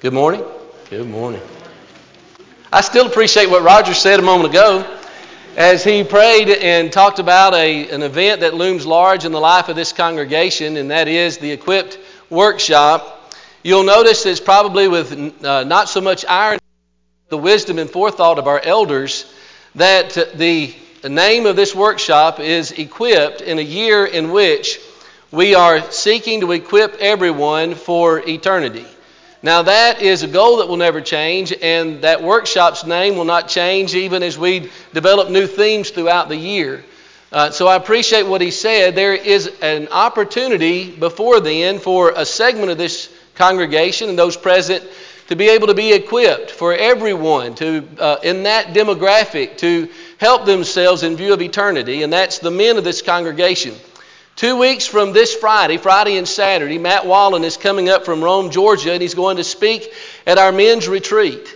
Good morning. Good morning. I still appreciate what Roger said a moment ago as he prayed and talked about a, an event that looms large in the life of this congregation, and that is the Equipped Workshop. You'll notice it's probably with uh, not so much iron, the wisdom and forethought of our elders, that the name of this workshop is Equipped in a year in which we are seeking to equip everyone for eternity. Now, that is a goal that will never change, and that workshop's name will not change even as we develop new themes throughout the year. Uh, so I appreciate what he said. There is an opportunity before then for a segment of this congregation and those present to be able to be equipped for everyone to uh, in that demographic to help themselves in view of eternity, and that's the men of this congregation. Two weeks from this Friday, Friday and Saturday, Matt Wallen is coming up from Rome, Georgia, and he's going to speak at our men's retreat.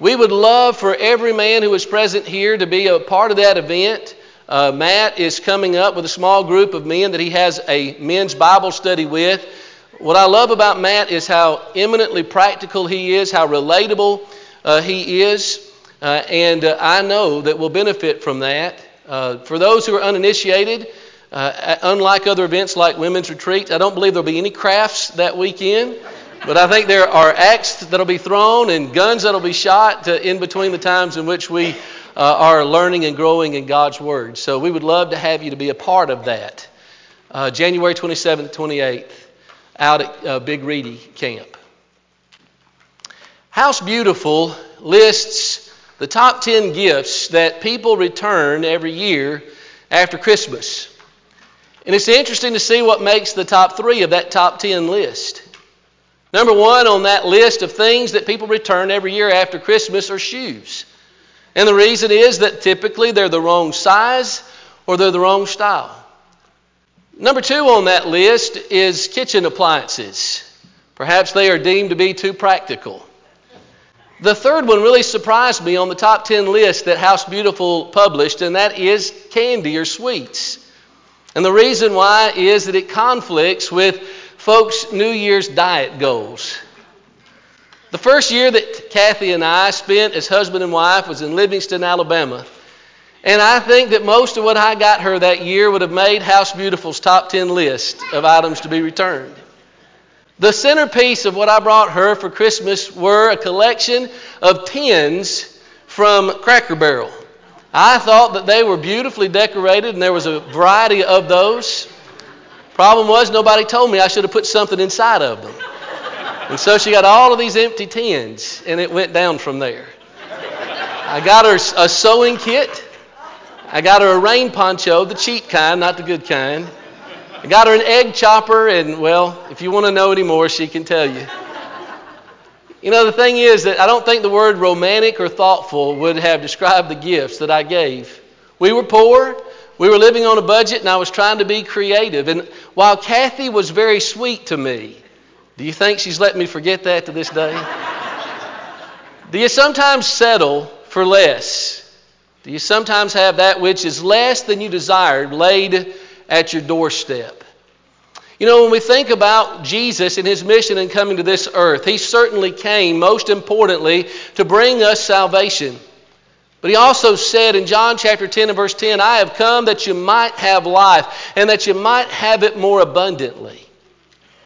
We would love for every man who is present here to be a part of that event. Uh, Matt is coming up with a small group of men that he has a men's Bible study with. What I love about Matt is how eminently practical he is, how relatable uh, he is, uh, and uh, I know that we'll benefit from that. Uh, for those who are uninitiated, uh, unlike other events like women's retreats, I don't believe there'll be any crafts that weekend, but I think there are acts that'll be thrown and guns that'll be shot in between the times in which we uh, are learning and growing in God's Word. So we would love to have you to be a part of that. Uh, January 27th, 28th, out at uh, Big Reedy Camp. House Beautiful lists the top 10 gifts that people return every year after Christmas. And it's interesting to see what makes the top three of that top 10 list. Number one on that list of things that people return every year after Christmas are shoes. And the reason is that typically they're the wrong size or they're the wrong style. Number two on that list is kitchen appliances. Perhaps they are deemed to be too practical. The third one really surprised me on the top 10 list that House Beautiful published, and that is candy or sweets. And the reason why is that it conflicts with folks' New Year's diet goals. The first year that Kathy and I spent as husband and wife was in Livingston, Alabama. And I think that most of what I got her that year would have made House Beautiful's top 10 list of items to be returned. The centerpiece of what I brought her for Christmas were a collection of tins from Cracker Barrel. I thought that they were beautifully decorated and there was a variety of those. Problem was, nobody told me I should have put something inside of them. And so she got all of these empty tins and it went down from there. I got her a sewing kit. I got her a rain poncho, the cheap kind, not the good kind. I got her an egg chopper, and well, if you want to know any more, she can tell you. You know, the thing is that I don't think the word romantic or thoughtful would have described the gifts that I gave. We were poor, we were living on a budget, and I was trying to be creative. And while Kathy was very sweet to me, do you think she's let me forget that to this day? do you sometimes settle for less? Do you sometimes have that which is less than you desired laid at your doorstep? You know, when we think about Jesus and his mission in coming to this earth, he certainly came, most importantly, to bring us salvation. But he also said in John chapter 10 and verse 10, I have come that you might have life and that you might have it more abundantly.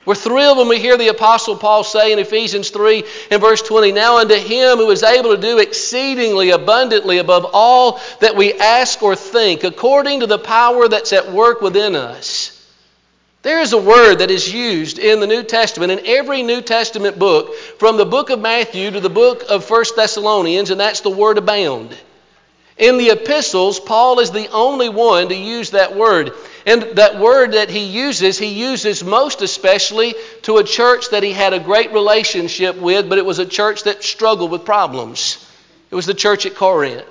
We're thrilled when we hear the Apostle Paul say in Ephesians 3 and verse 20, Now unto him who is able to do exceedingly abundantly above all that we ask or think, according to the power that's at work within us. There is a word that is used in the New Testament, in every New Testament book, from the book of Matthew to the book of First Thessalonians, and that's the word abound. In the epistles, Paul is the only one to use that word. And that word that he uses, he uses most especially to a church that he had a great relationship with, but it was a church that struggled with problems. It was the church at Corinth.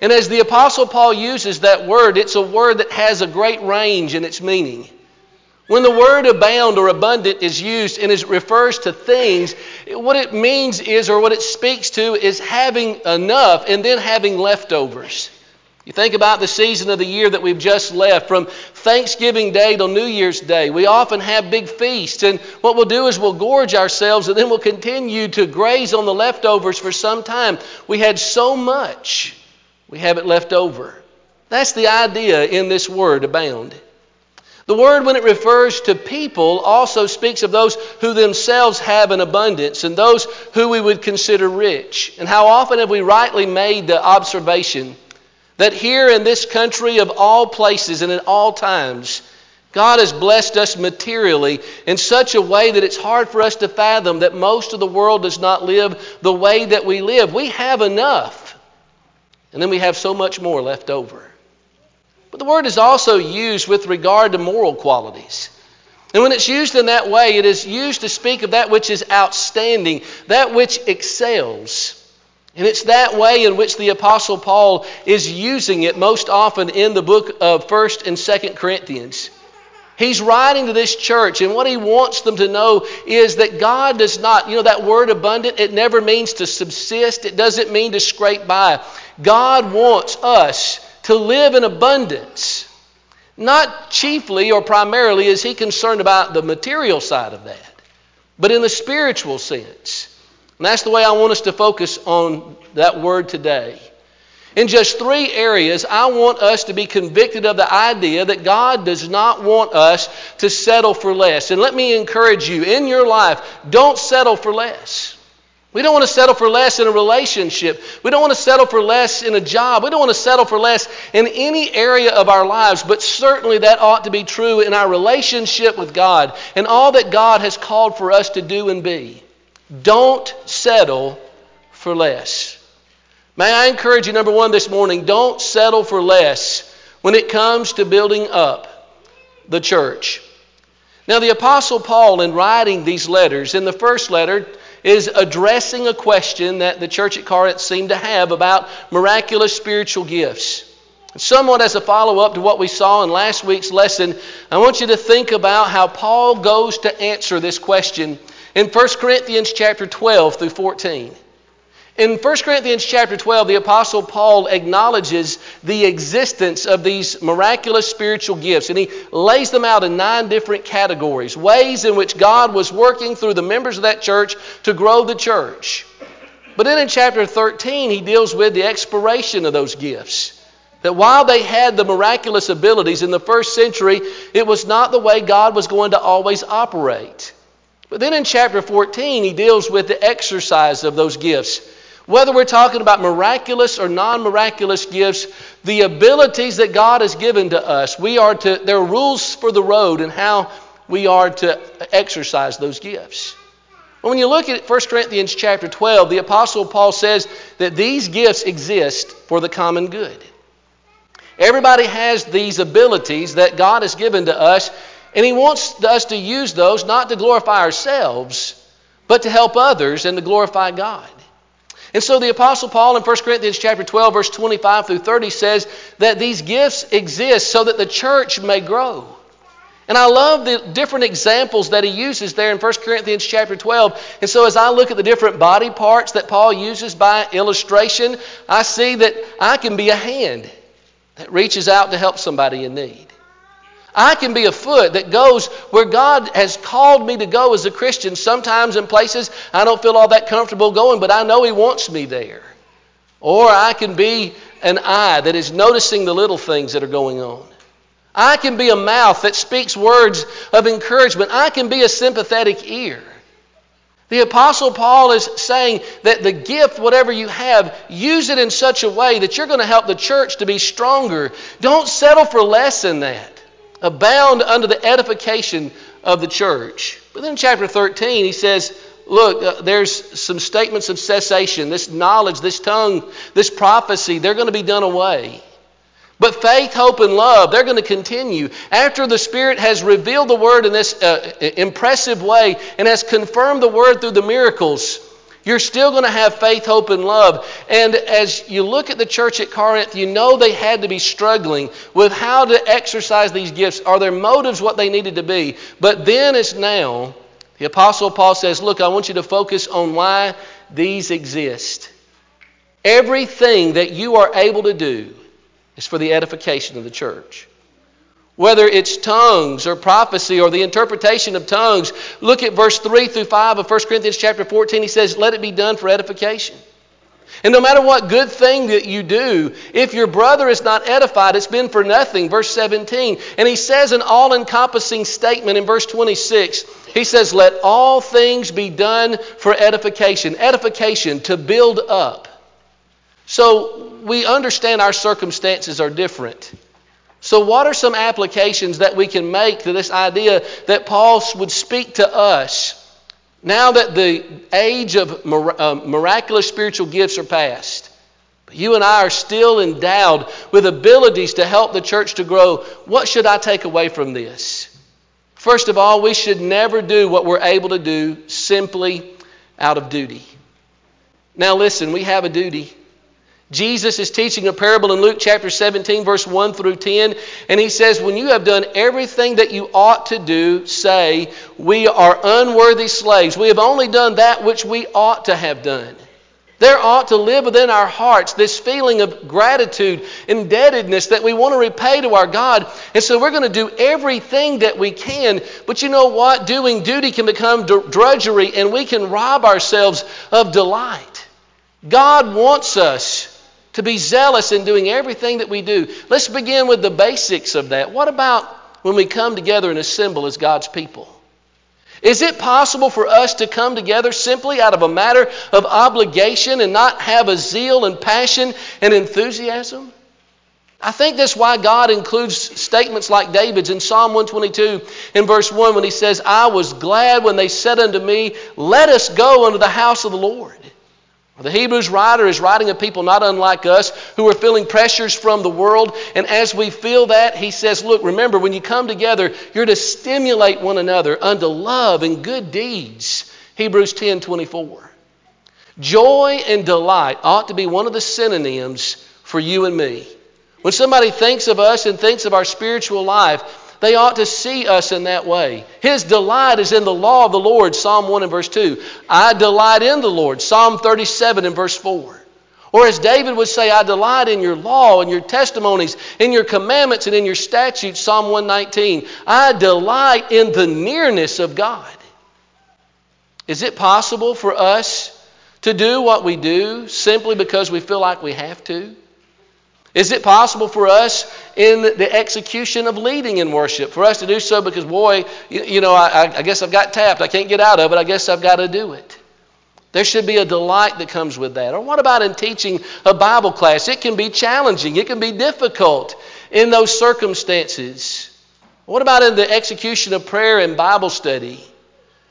And as the Apostle Paul uses that word, it's a word that has a great range in its meaning. When the word abound or abundant is used and it refers to things, what it means is, or what it speaks to, is having enough and then having leftovers. You think about the season of the year that we've just left, from Thanksgiving Day till New Year's Day. We often have big feasts, and what we'll do is we'll gorge ourselves and then we'll continue to graze on the leftovers for some time. We had so much, we have it left over. That's the idea in this word, abound. The word, when it refers to people, also speaks of those who themselves have an abundance and those who we would consider rich. And how often have we rightly made the observation that here in this country of all places and at all times, God has blessed us materially in such a way that it's hard for us to fathom that most of the world does not live the way that we live. We have enough, and then we have so much more left over. But the word is also used with regard to moral qualities. And when it's used in that way, it is used to speak of that which is outstanding, that which excels. And it's that way in which the Apostle Paul is using it most often in the book of 1st and 2nd Corinthians. He's writing to this church, and what he wants them to know is that God does not, you know, that word abundant, it never means to subsist, it doesn't mean to scrape by. God wants us to live in abundance. Not chiefly or primarily is he concerned about the material side of that, but in the spiritual sense. And that's the way I want us to focus on that word today. In just three areas, I want us to be convicted of the idea that God does not want us to settle for less. And let me encourage you in your life, don't settle for less. We don't want to settle for less in a relationship. We don't want to settle for less in a job. We don't want to settle for less in any area of our lives, but certainly that ought to be true in our relationship with God and all that God has called for us to do and be. Don't settle for less. May I encourage you, number one, this morning, don't settle for less when it comes to building up the church. Now, the Apostle Paul, in writing these letters, in the first letter, is addressing a question that the church at Corinth seemed to have about miraculous spiritual gifts. Somewhat as a follow up to what we saw in last week's lesson, I want you to think about how Paul goes to answer this question in 1 Corinthians chapter 12 through 14. In 1 Corinthians chapter 12, the Apostle Paul acknowledges the existence of these miraculous spiritual gifts, and he lays them out in nine different categories, ways in which God was working through the members of that church to grow the church. But then in chapter 13, he deals with the expiration of those gifts. That while they had the miraculous abilities in the first century, it was not the way God was going to always operate. But then in chapter 14, he deals with the exercise of those gifts. Whether we're talking about miraculous or non miraculous gifts, the abilities that God has given to us, we are to, there are rules for the road and how we are to exercise those gifts. When you look at 1 Corinthians chapter 12, the Apostle Paul says that these gifts exist for the common good. Everybody has these abilities that God has given to us, and He wants us to use those not to glorify ourselves, but to help others and to glorify God. And so the Apostle Paul in 1 Corinthians chapter 12, verse 25 through 30 says that these gifts exist so that the church may grow. And I love the different examples that he uses there in 1 Corinthians chapter 12. And so as I look at the different body parts that Paul uses by illustration, I see that I can be a hand that reaches out to help somebody in need. I can be a foot that goes where God has called me to go as a Christian. Sometimes in places I don't feel all that comfortable going, but I know He wants me there. Or I can be an eye that is noticing the little things that are going on. I can be a mouth that speaks words of encouragement. I can be a sympathetic ear. The Apostle Paul is saying that the gift, whatever you have, use it in such a way that you're going to help the church to be stronger. Don't settle for less than that abound under the edification of the church. But then in chapter 13, he says, Look, uh, there's some statements of cessation. This knowledge, this tongue, this prophecy, they're going to be done away. But faith, hope, and love, they're going to continue. After the Spirit has revealed the Word in this uh, impressive way and has confirmed the Word through the miracles, you're still going to have faith, hope, and love. And as you look at the church at Corinth, you know they had to be struggling with how to exercise these gifts. Are their motives what they needed to be? But then as now, the Apostle Paul says, Look, I want you to focus on why these exist. Everything that you are able to do is for the edification of the church. Whether it's tongues or prophecy or the interpretation of tongues, look at verse 3 through 5 of 1 Corinthians chapter 14. He says, Let it be done for edification. And no matter what good thing that you do, if your brother is not edified, it's been for nothing. Verse 17. And he says an all encompassing statement in verse 26. He says, Let all things be done for edification. Edification, to build up. So we understand our circumstances are different. So, what are some applications that we can make to this idea that Paul would speak to us now that the age of uh, miraculous spiritual gifts are past? You and I are still endowed with abilities to help the church to grow. What should I take away from this? First of all, we should never do what we're able to do simply out of duty. Now, listen, we have a duty. Jesus is teaching a parable in Luke chapter 17, verse 1 through 10, and he says, When you have done everything that you ought to do, say, We are unworthy slaves. We have only done that which we ought to have done. There ought to live within our hearts this feeling of gratitude, indebtedness that we want to repay to our God. And so we're going to do everything that we can. But you know what? Doing duty can become drudgery, and we can rob ourselves of delight. God wants us to be zealous in doing everything that we do. Let's begin with the basics of that. What about when we come together and assemble as God's people? Is it possible for us to come together simply out of a matter of obligation and not have a zeal and passion and enthusiasm? I think that's why God includes statements like David's in Psalm 122 in verse 1 when he says, I was glad when they said unto me, Let us go unto the house of the Lord. The Hebrews writer is writing of people not unlike us who are feeling pressures from the world. And as we feel that, he says, Look, remember, when you come together, you're to stimulate one another unto love and good deeds. Hebrews 10 24. Joy and delight ought to be one of the synonyms for you and me. When somebody thinks of us and thinks of our spiritual life, they ought to see us in that way. His delight is in the law of the Lord, Psalm 1 and verse 2. I delight in the Lord, Psalm 37 and verse 4. Or as David would say, I delight in your law and your testimonies, in your commandments and in your statutes, Psalm 119. I delight in the nearness of God. Is it possible for us to do what we do simply because we feel like we have to? Is it possible for us in the execution of leading in worship, for us to do so because, boy, you, you know, I, I guess I've got tapped. I can't get out of it. I guess I've got to do it. There should be a delight that comes with that. Or what about in teaching a Bible class? It can be challenging, it can be difficult in those circumstances. What about in the execution of prayer and Bible study?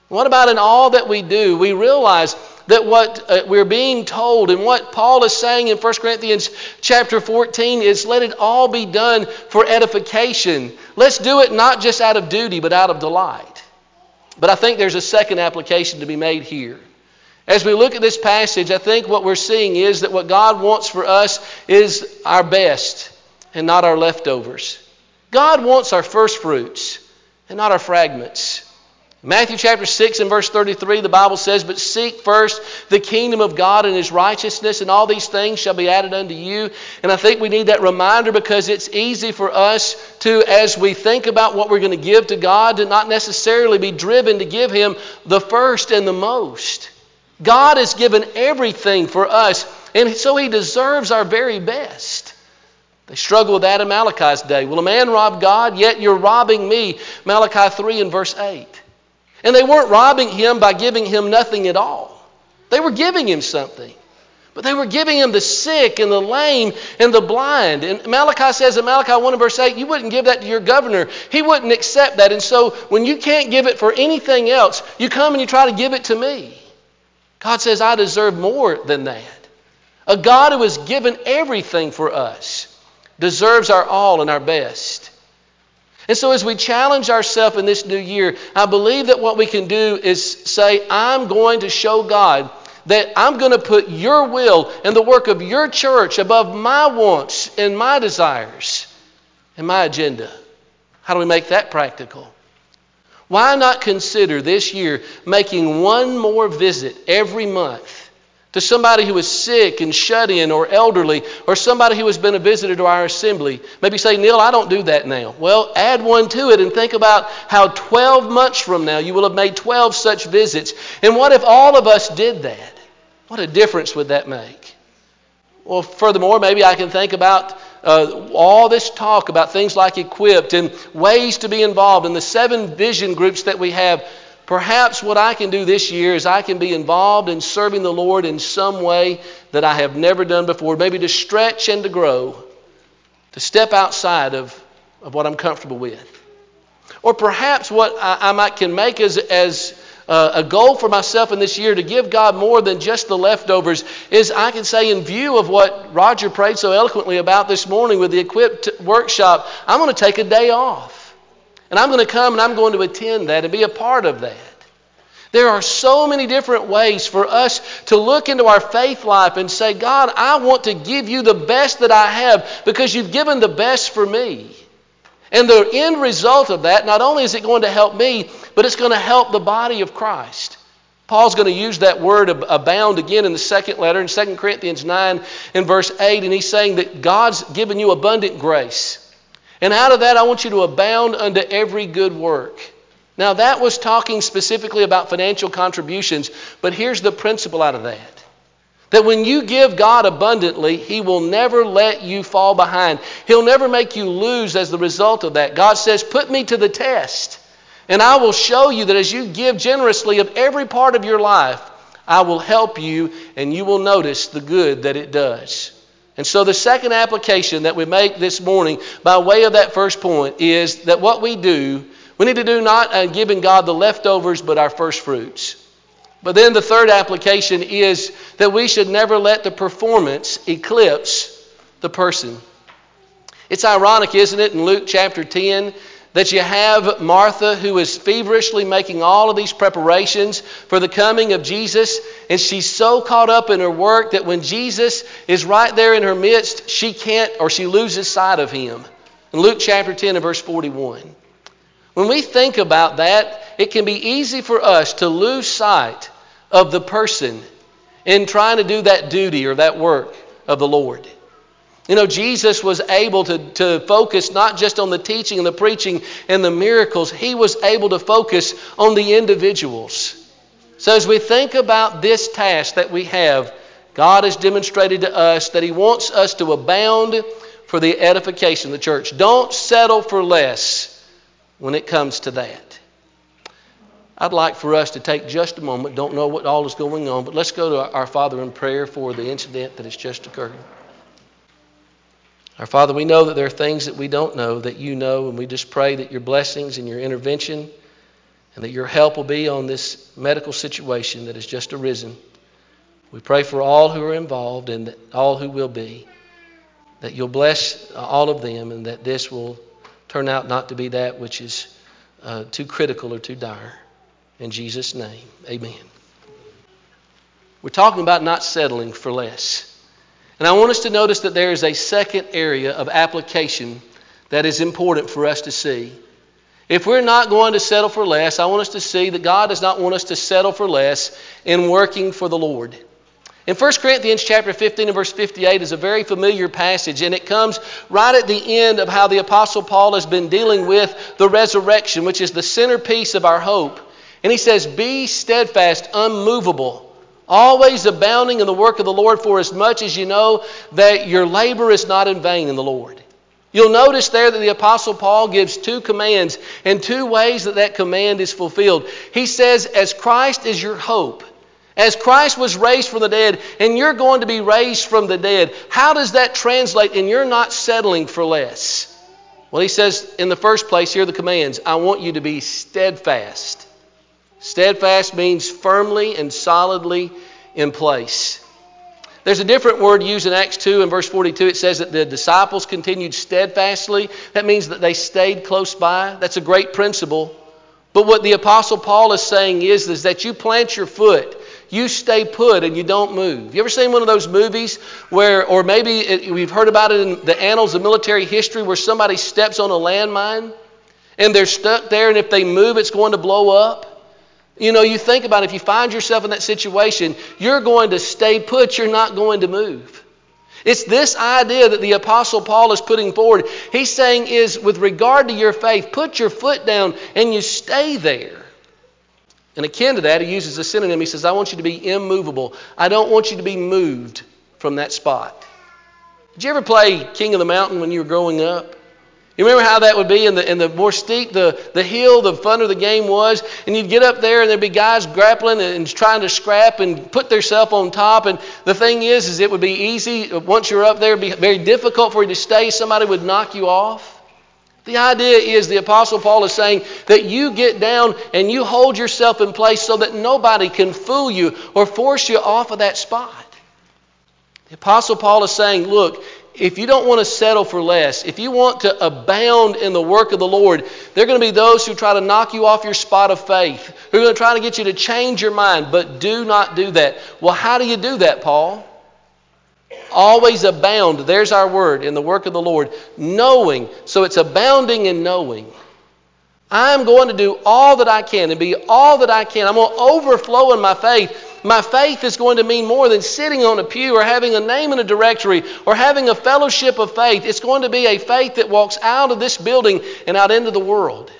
What about in all that we do? We realize that what uh, we're being told and what Paul is saying in 1 Corinthians chapter 14 is let it all be done for edification. Let's do it not just out of duty, but out of delight. But I think there's a second application to be made here. As we look at this passage, I think what we're seeing is that what God wants for us is our best and not our leftovers. God wants our first fruits and not our fragments. Matthew chapter 6 and verse 33, the Bible says, But seek first the kingdom of God and his righteousness, and all these things shall be added unto you. And I think we need that reminder because it's easy for us to, as we think about what we're going to give to God, to not necessarily be driven to give him the first and the most. God has given everything for us, and so he deserves our very best. They struggle with that in Malachi's day. Will a man rob God? Yet you're robbing me. Malachi 3 and verse 8. And they weren't robbing him by giving him nothing at all. They were giving him something. But they were giving him the sick and the lame and the blind. And Malachi says in Malachi 1 verse 8, you wouldn't give that to your governor. He wouldn't accept that. And so when you can't give it for anything else, you come and you try to give it to me. God says, I deserve more than that. A God who has given everything for us deserves our all and our best. And so, as we challenge ourselves in this new year, I believe that what we can do is say, I'm going to show God that I'm going to put your will and the work of your church above my wants and my desires and my agenda. How do we make that practical? Why not consider this year making one more visit every month to somebody who is sick and shut in or elderly or somebody who has been a visitor to our assembly. Maybe say, Neil, I don't do that now. Well, add one to it and think about how 12 months from now you will have made 12 such visits. And what if all of us did that? What a difference would that make? Well, furthermore, maybe I can think about uh, all this talk about things like equipped and ways to be involved in the seven vision groups that we have. Perhaps what I can do this year is I can be involved in serving the Lord in some way that I have never done before, maybe to stretch and to grow, to step outside of, of what I'm comfortable with. Or perhaps what I, I might can make as, as uh, a goal for myself in this year to give God more than just the leftovers is I can say, in view of what Roger prayed so eloquently about this morning with the equipped workshop, I'm going to take a day off. And I'm going to come and I'm going to attend that and be a part of that. There are so many different ways for us to look into our faith life and say, God, I want to give you the best that I have because you've given the best for me. And the end result of that, not only is it going to help me, but it's going to help the body of Christ. Paul's going to use that word abound again in the second letter in 2 Corinthians 9 and verse 8, and he's saying that God's given you abundant grace. And out of that, I want you to abound unto every good work. Now, that was talking specifically about financial contributions, but here's the principle out of that that when you give God abundantly, He will never let you fall behind. He'll never make you lose as the result of that. God says, Put me to the test. And I will show you that as you give generously of every part of your life, I will help you and you will notice the good that it does. And so, the second application that we make this morning by way of that first point is that what we do, we need to do not uh, giving God the leftovers, but our first fruits. But then the third application is that we should never let the performance eclipse the person. It's ironic, isn't it, in Luke chapter 10, that you have Martha who is feverishly making all of these preparations for the coming of Jesus, and she's so caught up in her work that when Jesus is right there in her midst, she can't or she loses sight of him. In Luke chapter 10 and verse 41. When we think about that, it can be easy for us to lose sight of the person in trying to do that duty or that work of the Lord. You know, Jesus was able to, to focus not just on the teaching and the preaching and the miracles, he was able to focus on the individuals. So, as we think about this task that we have, God has demonstrated to us that He wants us to abound for the edification of the church. Don't settle for less when it comes to that. I'd like for us to take just a moment, don't know what all is going on, but let's go to our Father in prayer for the incident that has just occurred. Our Father, we know that there are things that we don't know that you know, and we just pray that your blessings and your intervention and that your help will be on this medical situation that has just arisen. We pray for all who are involved and all who will be, that you'll bless all of them and that this will turn out not to be that which is uh, too critical or too dire. In Jesus' name, amen. We're talking about not settling for less. And I want us to notice that there is a second area of application that is important for us to see. If we're not going to settle for less, I want us to see that God does not want us to settle for less in working for the Lord. In 1 Corinthians chapter 15 and verse 58 is a very familiar passage, and it comes right at the end of how the Apostle Paul has been dealing with the resurrection, which is the centerpiece of our hope. And he says, Be steadfast, unmovable always abounding in the work of the Lord, for as much as you know that your labor is not in vain in the Lord. You'll notice there that the Apostle Paul gives two commands and two ways that that command is fulfilled. He says, As Christ is your hope, as Christ was raised from the dead, and you're going to be raised from the dead, how does that translate? And you're not settling for less. Well, he says in the first place, here are the commands I want you to be steadfast. Steadfast means firmly and solidly in place. There's a different word used in Acts 2 and verse 42. It says that the disciples continued steadfastly. That means that they stayed close by. That's a great principle. But what the Apostle Paul is saying is, is that you plant your foot, you stay put, and you don't move. You ever seen one of those movies where, or maybe it, we've heard about it in the annals of military history, where somebody steps on a landmine and they're stuck there, and if they move, it's going to blow up? You know, you think about it, if you find yourself in that situation, you're going to stay put, you're not going to move. It's this idea that the Apostle Paul is putting forward. He's saying is with regard to your faith, put your foot down and you stay there. And akin to that, he uses a synonym. He says, I want you to be immovable. I don't want you to be moved from that spot. Did you ever play King of the Mountain when you were growing up? You remember how that would be, and the, and the more steep the, the hill, the funner the game was. And you'd get up there, and there'd be guys grappling and trying to scrap and put themselves on top. And the thing is, is it would be easy uh, once you're up there. It'd be very difficult for you to stay. Somebody would knock you off. The idea is the Apostle Paul is saying that you get down and you hold yourself in place so that nobody can fool you or force you off of that spot. The Apostle Paul is saying, look, if you don't want to settle for less, if you want to abound in the work of the Lord, there are going to be those who try to knock you off your spot of faith, who are going to try to get you to change your mind, but do not do that. Well, how do you do that, Paul? Always abound, there's our word, in the work of the Lord. Knowing, so it's abounding in knowing. I'm going to do all that I can and be all that I can. I'm going to overflow in my faith my faith is going to mean more than sitting on a pew or having a name in a directory or having a fellowship of faith. It's going to be a faith that walks out of this building and out into the world.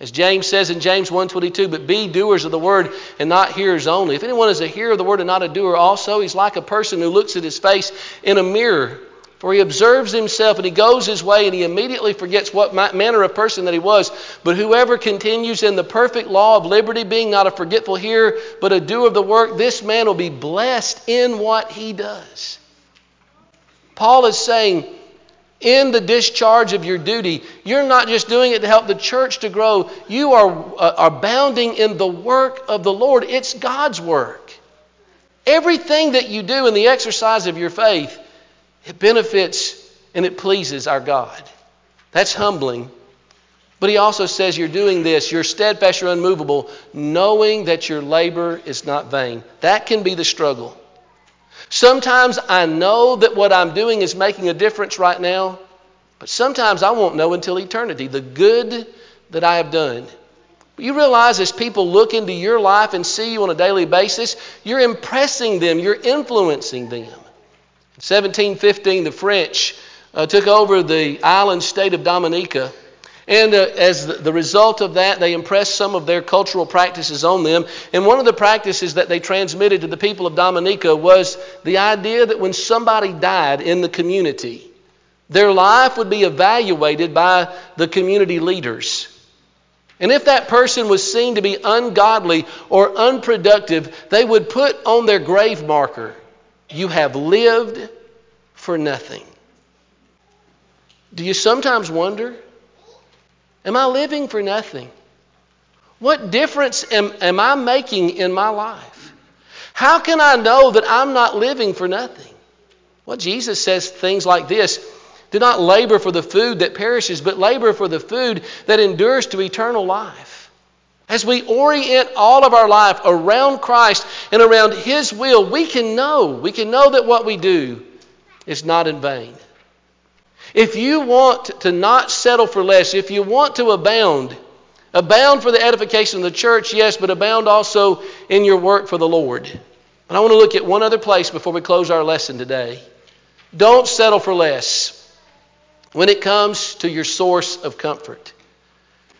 As James says in James 1:22, but be doers of the word and not hearers only. If anyone is a hearer of the word and not a doer also, he's like a person who looks at his face in a mirror for he observes himself and he goes his way and he immediately forgets what manner of person that he was. But whoever continues in the perfect law of liberty, being not a forgetful hearer, but a doer of the work, this man will be blessed in what he does. Paul is saying, in the discharge of your duty, you're not just doing it to help the church to grow, you are, uh, are bounding in the work of the Lord. It's God's work. Everything that you do in the exercise of your faith it benefits and it pleases our God. That's humbling. But he also says you're doing this, you're steadfast, you're unmovable, knowing that your labor is not vain. That can be the struggle. Sometimes I know that what I'm doing is making a difference right now, but sometimes I won't know until eternity the good that I have done. You realize as people look into your life and see you on a daily basis, you're impressing them, you're influencing them. 1715, the French uh, took over the island state of Dominica. And uh, as the result of that, they impressed some of their cultural practices on them. And one of the practices that they transmitted to the people of Dominica was the idea that when somebody died in the community, their life would be evaluated by the community leaders. And if that person was seen to be ungodly or unproductive, they would put on their grave marker you have lived for nothing. Do you sometimes wonder, am I living for nothing? What difference am, am I making in my life? How can I know that I'm not living for nothing? Well, Jesus says things like this Do not labor for the food that perishes, but labor for the food that endures to eternal life. As we orient all of our life around Christ and around His will, we can know, we can know that what we do is not in vain. If you want to not settle for less, if you want to abound, abound for the edification of the church, yes, but abound also in your work for the Lord. And I want to look at one other place before we close our lesson today. Don't settle for less when it comes to your source of comfort.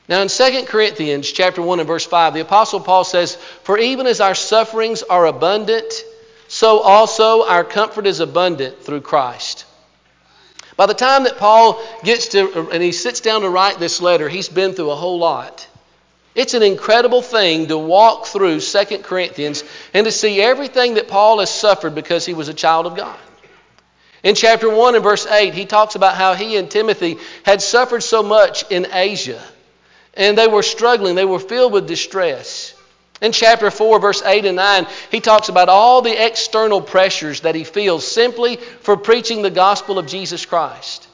Now in 2 Corinthians chapter 1 and verse 5, the apostle Paul says, "For even as our sufferings are abundant, so also our comfort is abundant through Christ." By the time that Paul gets to and he sits down to write this letter, he's been through a whole lot. It's an incredible thing to walk through 2 Corinthians and to see everything that Paul has suffered because he was a child of God. In chapter 1 and verse 8, he talks about how he and Timothy had suffered so much in Asia and they were struggling, they were filled with distress. In chapter 4, verse 8 and 9, he talks about all the external pressures that he feels simply for preaching the gospel of Jesus Christ.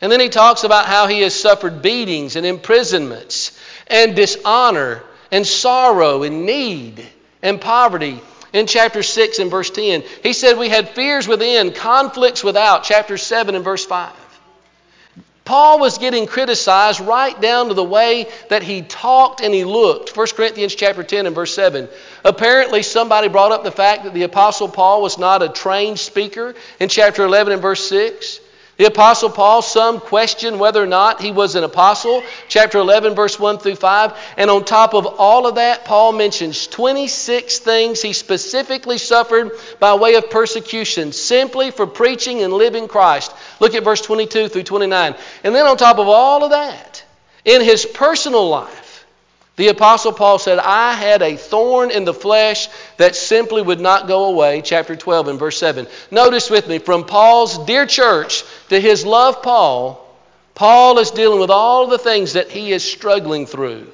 And then he talks about how he has suffered beatings and imprisonments and dishonor and sorrow and need and poverty. In chapter 6 and verse 10, he said we had fears within, conflicts without. Chapter 7 and verse 5. Paul was getting criticized right down to the way that he talked and he looked. 1 Corinthians chapter 10 and verse 7. Apparently somebody brought up the fact that the apostle Paul was not a trained speaker in chapter 11 and verse 6. The Apostle Paul, some question whether or not he was an apostle, chapter 11, verse 1 through 5. And on top of all of that, Paul mentions 26 things he specifically suffered by way of persecution simply for preaching and living Christ. Look at verse 22 through 29. And then on top of all of that, in his personal life, the Apostle Paul said, I had a thorn in the flesh that simply would not go away, chapter 12 and verse 7. Notice with me, from Paul's dear church to his love Paul, Paul is dealing with all the things that he is struggling through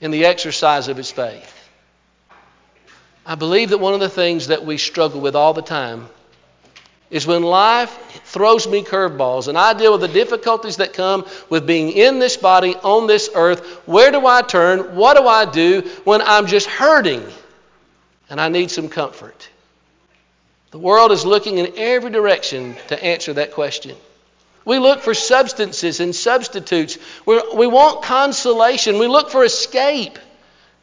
in the exercise of his faith. I believe that one of the things that we struggle with all the time is when life throws me curveballs and I deal with the difficulties that come with being in this body on this earth. Where do I turn? What do I do when I'm just hurting and I need some comfort? The world is looking in every direction to answer that question. We look for substances and substitutes. we we want consolation. We look for escape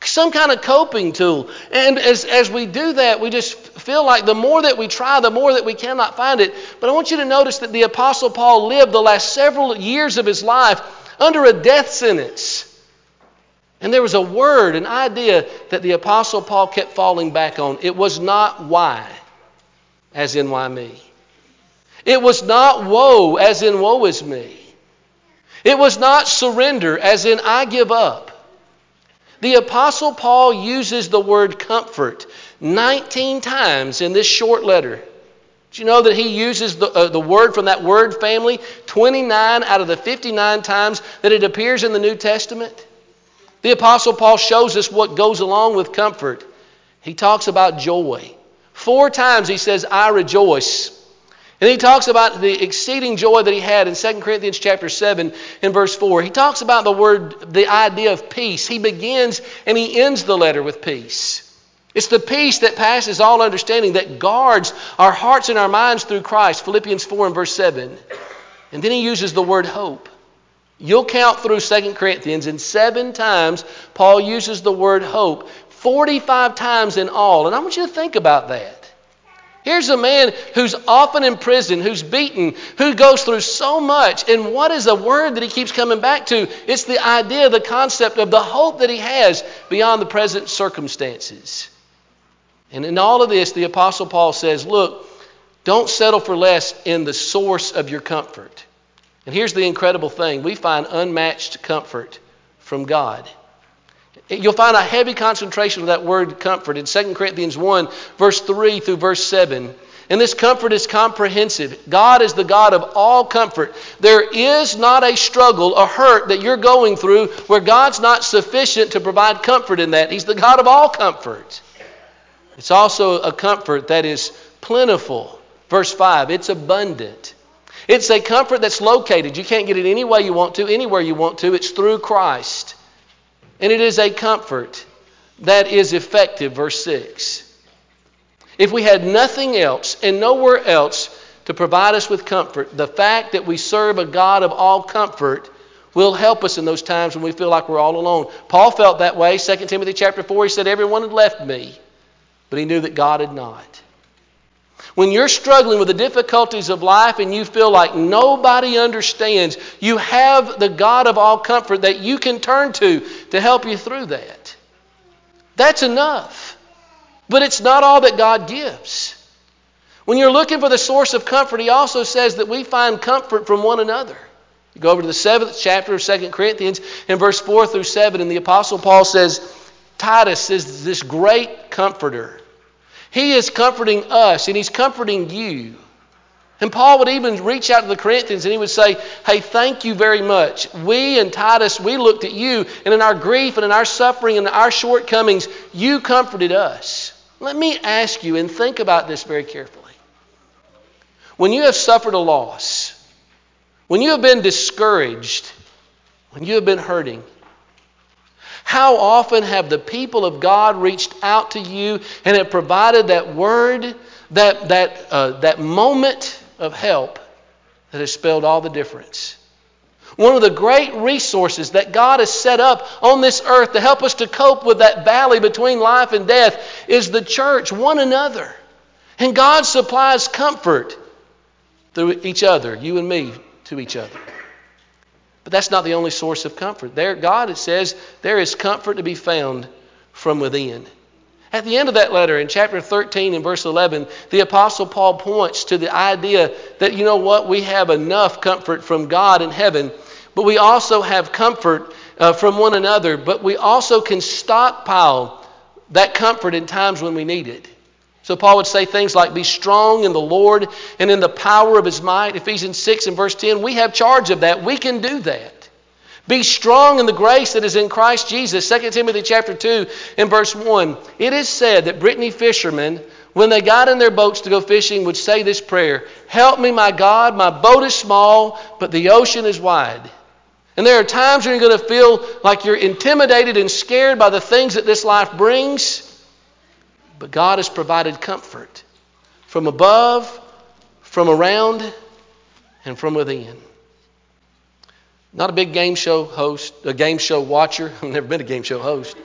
some kind of coping tool. And as, as we do that, we just feel like the more that we try, the more that we cannot find it. But I want you to notice that the Apostle Paul lived the last several years of his life under a death sentence. And there was a word, an idea that the Apostle Paul kept falling back on. It was not why, as in why me. It was not woe, as in woe is me. It was not surrender, as in I give up. The Apostle Paul uses the word comfort 19 times in this short letter. Do you know that he uses the, uh, the word from that word family 29 out of the 59 times that it appears in the New Testament? The Apostle Paul shows us what goes along with comfort. He talks about joy. Four times he says, I rejoice. And he talks about the exceeding joy that he had in 2 Corinthians chapter 7 and verse 4. He talks about the word, the idea of peace. He begins and he ends the letter with peace. It's the peace that passes all understanding that guards our hearts and our minds through Christ. Philippians 4 and verse 7. And then he uses the word hope. You'll count through 2 Corinthians, and seven times Paul uses the word hope, 45 times in all. And I want you to think about that. Here's a man who's often in prison, who's beaten, who goes through so much. And what is a word that he keeps coming back to? It's the idea, the concept of the hope that he has beyond the present circumstances. And in all of this, the Apostle Paul says, Look, don't settle for less in the source of your comfort. And here's the incredible thing we find unmatched comfort from God. You'll find a heavy concentration of that word comfort in 2 Corinthians 1, verse 3 through verse 7. And this comfort is comprehensive. God is the God of all comfort. There is not a struggle, a hurt that you're going through where God's not sufficient to provide comfort in that. He's the God of all comfort. It's also a comfort that is plentiful. Verse 5, it's abundant. It's a comfort that's located. You can't get it any way you want to, anywhere you want to. It's through Christ. And it is a comfort that is effective, verse 6. If we had nothing else and nowhere else to provide us with comfort, the fact that we serve a God of all comfort will help us in those times when we feel like we're all alone. Paul felt that way. 2 Timothy chapter 4, he said, Everyone had left me, but he knew that God had not. When you're struggling with the difficulties of life and you feel like nobody understands, you have the God of all comfort that you can turn to to help you through that. That's enough. But it's not all that God gives. When you're looking for the source of comfort, He also says that we find comfort from one another. You go over to the seventh chapter of 2 Corinthians in verse 4 through 7, and the Apostle Paul says, Titus is this great comforter he is comforting us and He's comforting you. And Paul would even reach out to the Corinthians and he would say, Hey, thank you very much. We and Titus, we looked at you, and in our grief and in our suffering and our shortcomings, you comforted us. Let me ask you and think about this very carefully. When you have suffered a loss, when you have been discouraged, when you have been hurting, how often have the people of God reached out to you and have provided that word, that, that, uh, that moment of help that has spelled all the difference? One of the great resources that God has set up on this earth to help us to cope with that valley between life and death is the church, one another. And God supplies comfort through each other, you and me to each other. But that's not the only source of comfort. There, God, it says, there is comfort to be found from within. At the end of that letter, in chapter 13 and verse 11, the Apostle Paul points to the idea that, you know what, we have enough comfort from God in heaven, but we also have comfort uh, from one another, but we also can stockpile that comfort in times when we need it. So Paul would say things like, Be strong in the Lord and in the power of his might. Ephesians 6 and verse 10, we have charge of that. We can do that. Be strong in the grace that is in Christ Jesus. 2 Timothy chapter 2 and verse 1. It is said that Brittany fishermen, when they got in their boats to go fishing, would say this prayer Help me, my God, my boat is small, but the ocean is wide. And there are times when you're going to feel like you're intimidated and scared by the things that this life brings. But God has provided comfort from above, from around, and from within. Not a big game show host, a game show watcher. I've never been a game show host.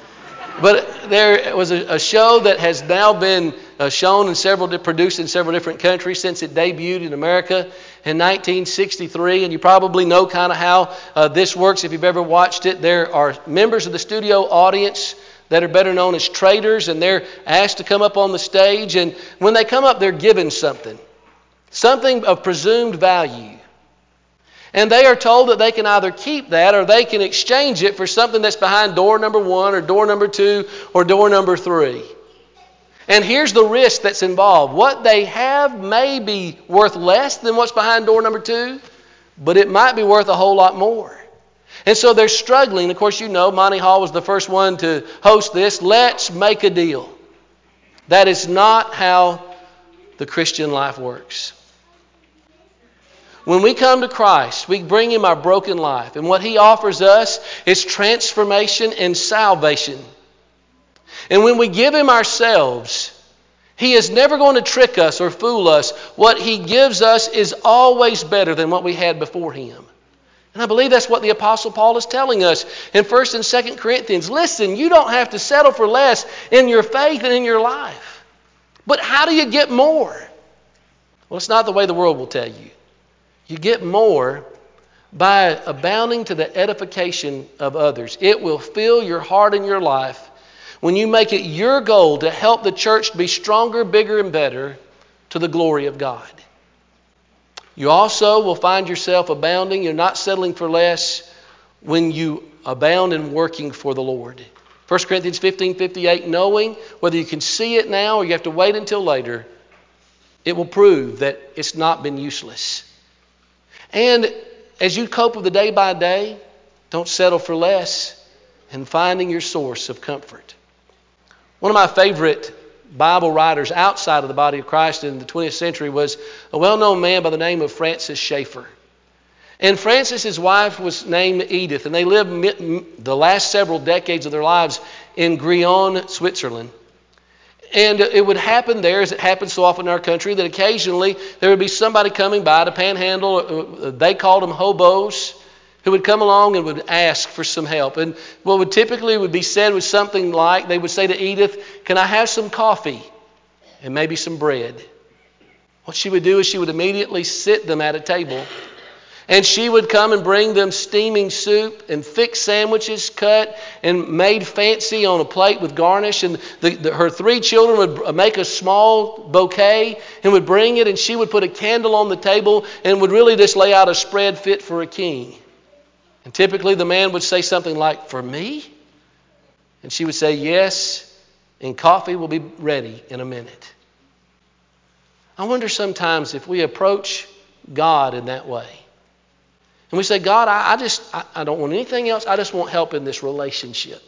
But there was a, a show that has now been uh, shown and several, produced in several different countries since it debuted in America in 1963. And you probably know kind of how uh, this works if you've ever watched it. There are members of the studio audience that are better known as traders, and they're asked to come up on the stage. And when they come up, they're given something, something of presumed value. And they are told that they can either keep that or they can exchange it for something that's behind door number one or door number two or door number three. And here's the risk that's involved. What they have may be worth less than what's behind door number two, but it might be worth a whole lot more. And so they're struggling. Of course, you know, Monty Hall was the first one to host this. Let's make a deal. That is not how the Christian life works. When we come to Christ, we bring Him our broken life. And what He offers us is transformation and salvation. And when we give Him ourselves, He is never going to trick us or fool us. What He gives us is always better than what we had before Him. And I believe that's what the Apostle Paul is telling us in 1st and 2nd Corinthians. Listen, you don't have to settle for less in your faith and in your life. But how do you get more? Well, it's not the way the world will tell you. You get more by abounding to the edification of others. It will fill your heart and your life when you make it your goal to help the church be stronger, bigger, and better to the glory of God. You also will find yourself abounding. You're not settling for less when you abound in working for the Lord. 1 Corinthians 15 58, knowing whether you can see it now or you have to wait until later, it will prove that it's not been useless. And as you cope with the day by day, don't settle for less in finding your source of comfort. One of my favorite Bible writers outside of the body of Christ in the 20th century was a well known man by the name of Francis Schaeffer. And Francis's wife, was named Edith, and they lived the last several decades of their lives in Gryon, Switzerland. And it would happen there, as it happens so often in our country, that occasionally there would be somebody coming by to panhandle. Uh, they called them hobos, who would come along and would ask for some help. And what would typically would be said was something like, they would say to Edith, "Can I have some coffee and maybe some bread?" What she would do is she would immediately sit them at a table and she would come and bring them steaming soup and thick sandwiches cut and made fancy on a plate with garnish. And the, the, her three children would make a small bouquet and would bring it, and she would put a candle on the table and would really just lay out a spread fit for a king. And typically the man would say something like, For me? And she would say, Yes, and coffee will be ready in a minute. I wonder sometimes if we approach God in that way. And we say, God, I, I just, I, I, don't want anything else. I just want help in this relationship.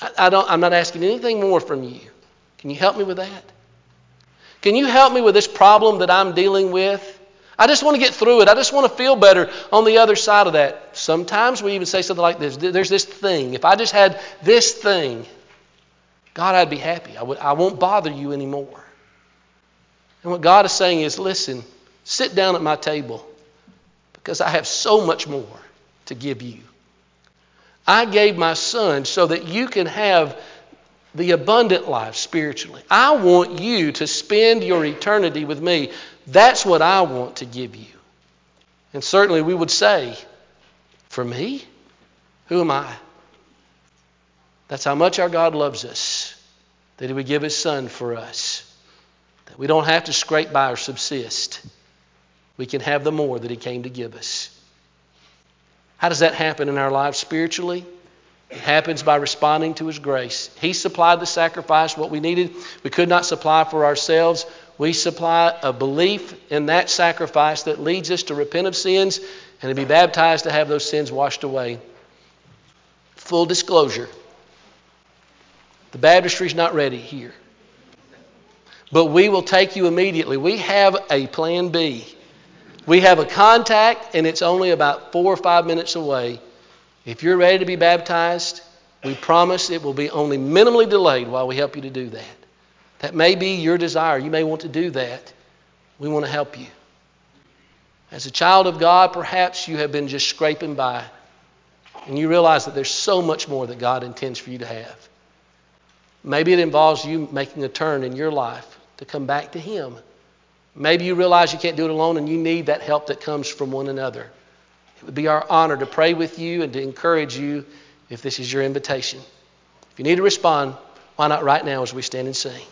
I, I don't, I'm not asking anything more from you. Can you help me with that? Can you help me with this problem that I'm dealing with? I just want to get through it. I just want to feel better on the other side of that. Sometimes we even say something like this There's this thing. If I just had this thing, God, I'd be happy. I, would, I won't bother you anymore. And what God is saying is listen, sit down at my table because I have so much more to give you. I gave my son so that you can have the abundant life spiritually. I want you to spend your eternity with me. That's what I want to give you. And certainly we would say, For me? Who am I? That's how much our God loves us, that He would give His Son for us. That we don't have to scrape by or subsist. We can have the more that He came to give us. How does that happen in our lives spiritually? It happens by responding to His grace. He supplied the sacrifice, what we needed, we could not supply for ourselves. We supply a belief in that sacrifice that leads us to repent of sins and to be baptized to have those sins washed away. Full disclosure the baptistry is not ready here. But we will take you immediately. We have a plan B. We have a contact, and it's only about four or five minutes away. If you're ready to be baptized, we promise it will be only minimally delayed while we help you to do that. That may be your desire. You may want to do that. We want to help you. As a child of God, perhaps you have been just scraping by, and you realize that there's so much more that God intends for you to have. Maybe it involves you making a turn in your life to come back to Him. Maybe you realize you can't do it alone and you need that help that comes from one another. It would be our honor to pray with you and to encourage you if this is your invitation. If you need to respond, why not right now as we stand and sing?